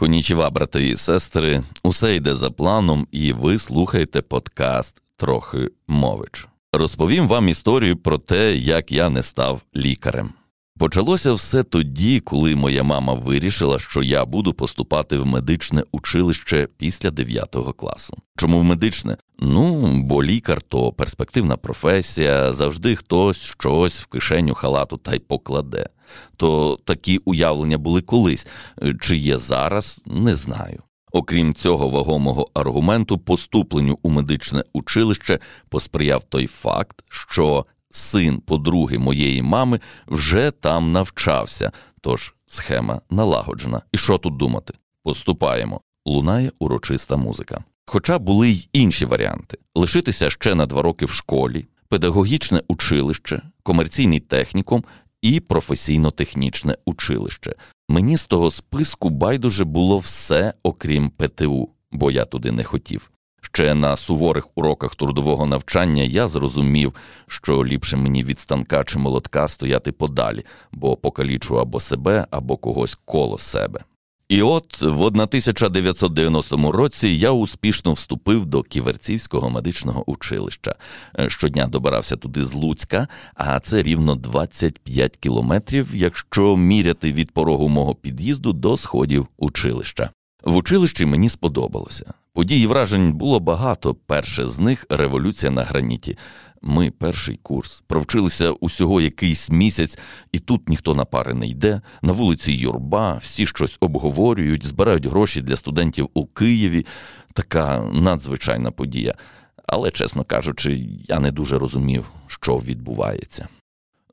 Конічева, брати і сестри, усе йде за планом, і ви слухаєте подкаст Трохи мович. Розповім вам історію про те, як я не став лікарем. Почалося все тоді, коли моя мама вирішила, що я буду поступати в медичне училище після 9 класу. Чому в медичне? Ну, бо лікар то перспективна професія, завжди хтось щось в кишеню халату та й покладе. То такі уявлення були колись, чи є зараз, не знаю. Окрім цього вагомого аргументу, поступленню у медичне училище посприяв той факт, що син подруги моєї мами вже там навчався, тож схема налагоджена. І що тут думати? Поступаємо. Лунає урочиста музика. Хоча були й інші варіанти: лишитися ще на два роки в школі, педагогічне училище, комерційний технікум і професійно-технічне училище. Мені з того списку байдуже було все, окрім ПТУ, бо я туди не хотів. Ще на суворих уроках трудового навчання я зрозумів, що ліпше мені від станка чи молотка стояти подалі, бо покалічу або себе, або когось коло себе. І от в 1990 році я успішно вступив до Ківерцівського медичного училища. Щодня добирався туди з Луцька, а це рівно 25 кілометрів, якщо міряти від порогу мого під'їзду до сходів училища. В училищі мені сподобалося. Подій і вражень було багато. Перше з них революція на граніті. Ми перший курс провчилися усього якийсь місяць, і тут ніхто на пари не йде. На вулиці Юрба, всі щось обговорюють, збирають гроші для студентів у Києві. Така надзвичайна подія. Але, чесно кажучи, я не дуже розумів, що відбувається.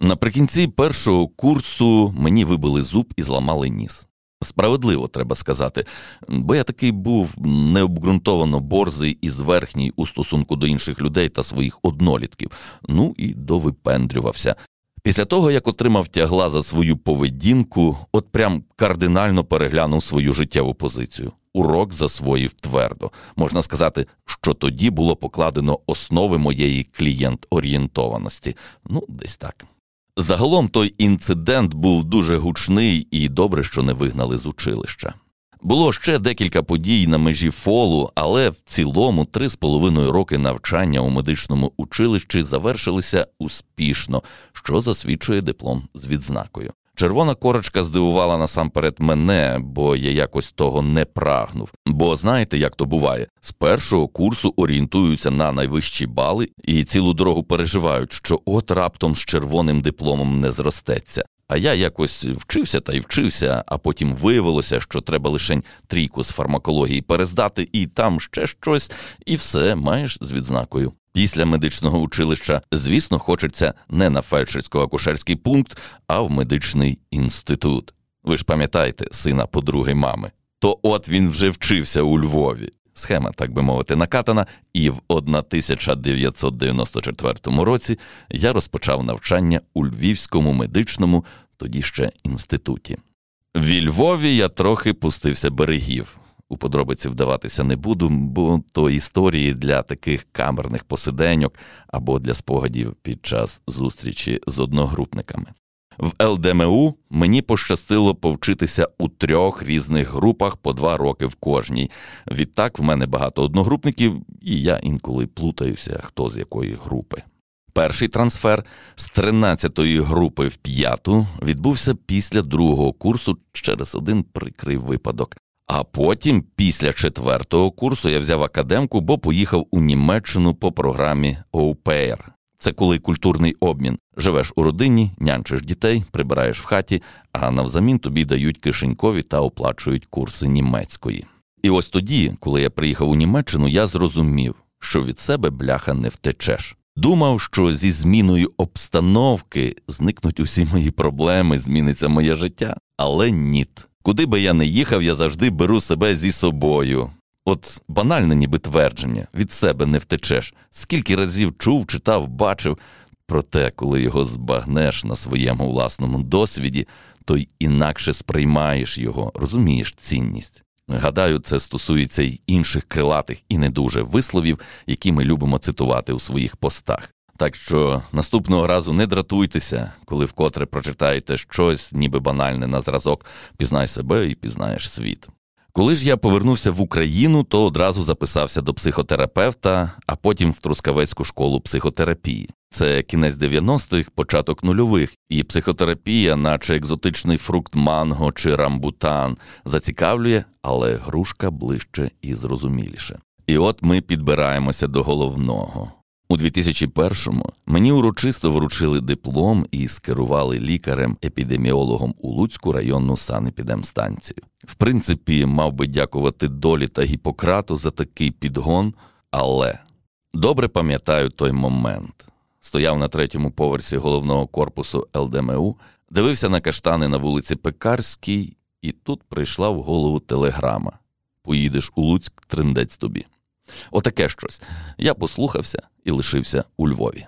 Наприкінці першого курсу мені вибили зуб і зламали ніс. Справедливо треба сказати, бо я такий був необґрунтовано борзий і зверхній у стосунку до інших людей та своїх однолітків, ну і довипендрювався. Після того, як отримав тягла за свою поведінку, от прям кардинально переглянув свою життєву позицію. Урок засвоїв твердо. Можна сказати, що тоді було покладено основи моєї клієнт-орієнтованості. Ну, десь так. Загалом той інцидент був дуже гучний і добре, що не вигнали з училища. Було ще декілька подій на межі фолу, але в цілому три з половиною роки навчання у медичному училищі завершилися успішно, що засвідчує диплом з відзнакою. Червона корочка здивувала насамперед мене, бо я якось того не прагнув. Бо знаєте, як то буває, з першого курсу орієнтуються на найвищі бали і цілу дорогу переживають, що от раптом з червоним дипломом не зростеться. А я якось вчився та й вчився, а потім виявилося, що треба лише трійку з фармакології перездати, і там ще щось, і все маєш з відзнакою. Після медичного училища, звісно, хочеться не на фельдшерсько-акушерський пункт, а в медичний інститут. Ви ж пам'ятаєте сина подруги мами. То от він вже вчився у Львові. Схема, так би мовити, накатана, і в 1994 році я розпочав навчання у Львівському медичному, тоді ще інституті. В Львові я трохи пустився берегів. У подробиці вдаватися не буду, бо то історії для таких камерних посиденьок або для спогадів під час зустрічі з одногрупниками. В ЛДМУ мені пощастило повчитися у трьох різних групах по два роки в кожній. Відтак в мене багато одногрупників, і я інколи плутаюся, хто з якої групи. Перший трансфер з 13-ї групи в п'яту відбувся після другого курсу через один прикрий випадок. А потім, після четвертого курсу, я взяв академку, бо поїхав у Німеччину по програмі OPR. Це коли культурний обмін. Живеш у родині, нянчиш дітей, прибираєш в хаті, а навзамін тобі дають кишенькові та оплачують курси німецької. І ось тоді, коли я приїхав у Німеччину, я зрозумів, що від себе бляха не втечеш. Думав, що зі зміною обстановки зникнуть усі мої проблеми, зміниться моє життя, але ніт. Куди би я не їхав, я завжди беру себе зі собою. От банальне ніби твердження, від себе не втечеш. Скільки разів чув, читав, бачив. Проте, коли його збагнеш на своєму власному досвіді, то й інакше сприймаєш його, розумієш цінність. Гадаю, це стосується й інших крилатих і не дуже висловів, які ми любимо цитувати у своїх постах. Так що наступного разу не дратуйтеся, коли вкотре прочитаєте щось, ніби банальне на зразок, пізнай себе і пізнаєш світ. Коли ж я повернувся в Україну, то одразу записався до психотерапевта, а потім в Трускавецьку школу психотерапії. Це кінець 90-х, початок нульових, і психотерапія, наче екзотичний фрукт манго чи рамбутан, зацікавлює, але грушка ближче і зрозуміліше. І от ми підбираємося до головного. У 2001-му мені урочисто вручили диплом і скерували лікарем-епідеміологом у Луцьку районну санепідемстанцію. В принципі, мав би дякувати долі та Гіппократу за такий підгон, але добре пам'ятаю той момент. Стояв на третьому поверсі головного корпусу ЛДМУ, дивився на каштани на вулиці Пекарській, і тут прийшла в голову телеграма: Поїдеш у Луцьк, триндець тобі. Отаке щось. Я послухався і лишився у Львові.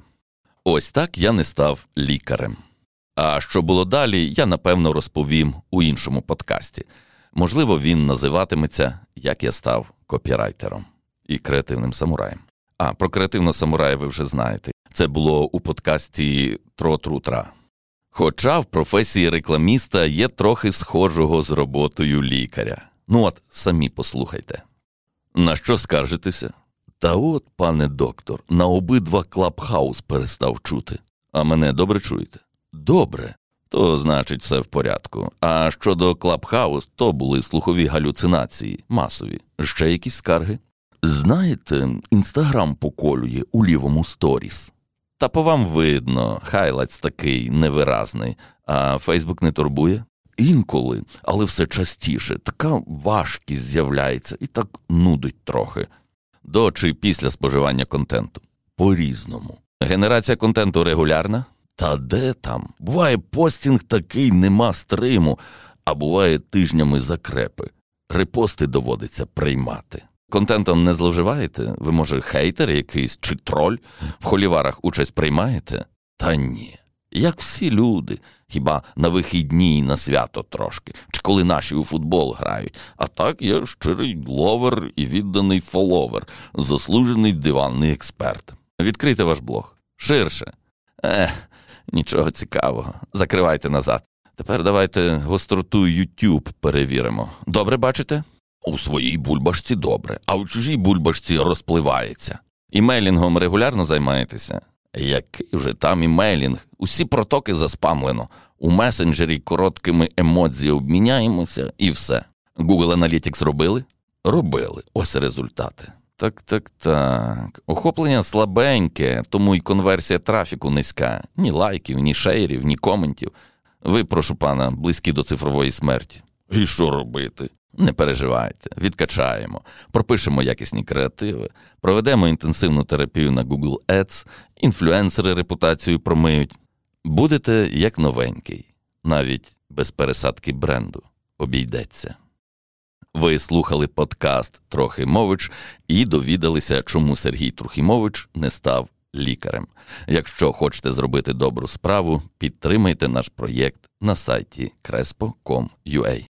Ось так я не став лікарем. А що було далі, я напевно розповім у іншому подкасті. Можливо, він називатиметься Як я став копірайтером і креативним самураєм. А про креативного самурая ви вже знаєте. Це було у подкасті Тротрутра. Хоча в професії рекламіста є трохи схожого з роботою лікаря. Ну от самі послухайте. На що скаржитеся? Та от, пане доктор, на обидва клабхаус перестав чути. А мене добре чуєте? Добре. То значить, все в порядку. А щодо клабхаус, то були слухові галюцинації, масові. Ще якісь скарги? Знаєте, інстаграм поколює у лівому сторіс. Та по вам видно, хайлайтс такий невиразний, а Фейсбук не турбує? Інколи, але все частіше, така важкість з'являється і так нудить трохи. До чи після споживання контенту? По різному. Генерація контенту регулярна? Та де там? Буває, постінг такий нема стриму, а буває тижнями закрепи. Репости доводиться приймати. Контентом не зловживаєте? Ви, може, хейтер якийсь чи троль? В холіварах участь приймаєте? Та ні. Як всі люди, хіба на вихідні і на свято трошки, чи коли наші у футбол грають. А так я щирий ловер і відданий фоловер, заслужений диванний експерт. Відкрийте ваш блог. Ширше. Ех, нічого цікавого. Закривайте назад. Тепер давайте гостроту YouTube перевіримо. Добре бачите? У своїй бульбашці добре, а у чужій бульбашці розпливається. Імейлінгом регулярно займаєтеся? Який вже там імейлінг? Усі протоки заспамлено. У месенджері короткими емодзі обміняємося і все. Google Analytics робили? Робили. Ось результати. Так, так, так. Охоплення слабеньке, тому й конверсія трафіку низька. Ні лайків, ні шейрів, ні коментів. Ви, прошу пана, близькі до цифрової смерті. І що робити? Не переживайте, відкачаємо, пропишемо якісні креативи, проведемо інтенсивну терапію на Google Ads, інфлюенсери репутацію промиють. Будете як новенький, навіть без пересадки бренду обійдеться. Ви слухали подкаст Трохимович і довідалися, чому Сергій Трохимович не став лікарем. Якщо хочете зробити добру справу, підтримайте наш проєкт на сайті crespo.com.ua.